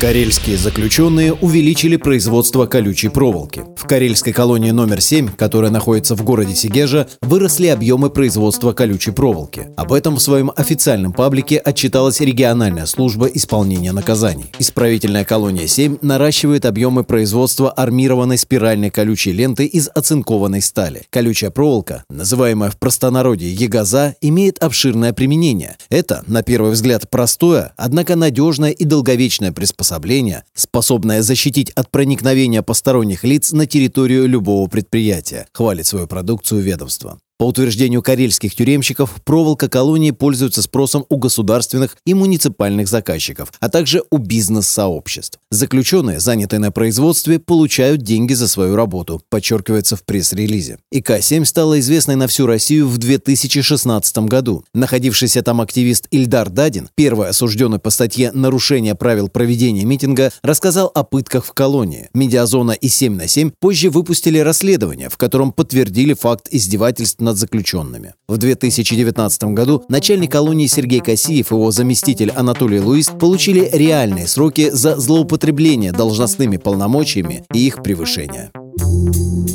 Карельские заключенные увеличили производство колючей проволоки. В карельской колонии номер 7, которая находится в городе Сигежа, выросли объемы производства колючей проволоки. Об этом в своем официальном паблике отчиталась региональная служба исполнения наказаний. Исправительная колония 7 наращивает объемы производства армированной спиральной колючей ленты из оцинкованной стали. Колючая проволока, называемая в простонародье ягоза, имеет обширное применение. Это, на первый взгляд, простое, однако надежное и долговечное приспособление приспособление, способное защитить от проникновения посторонних лиц на территорию любого предприятия, хвалит свою продукцию ведомство. По утверждению карельских тюремщиков, проволока колонии пользуется спросом у государственных и муниципальных заказчиков, а также у бизнес-сообществ. Заключенные, занятые на производстве, получают деньги за свою работу, подчеркивается в пресс-релизе. ИК-7 стала известной на всю Россию в 2016 году. Находившийся там активист Ильдар Дадин, первый осужденный по статье «Нарушение правил проведения митинга», рассказал о пытках в колонии. Медиазона и 7 на 7 позже выпустили расследование, в котором подтвердили факт издевательств над заключенными. В 2019 году начальник колонии Сергей Косиев и его заместитель Анатолий Луис получили реальные сроки за злоупотребление должностными полномочиями и их превышение.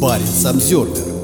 Баренц обзервер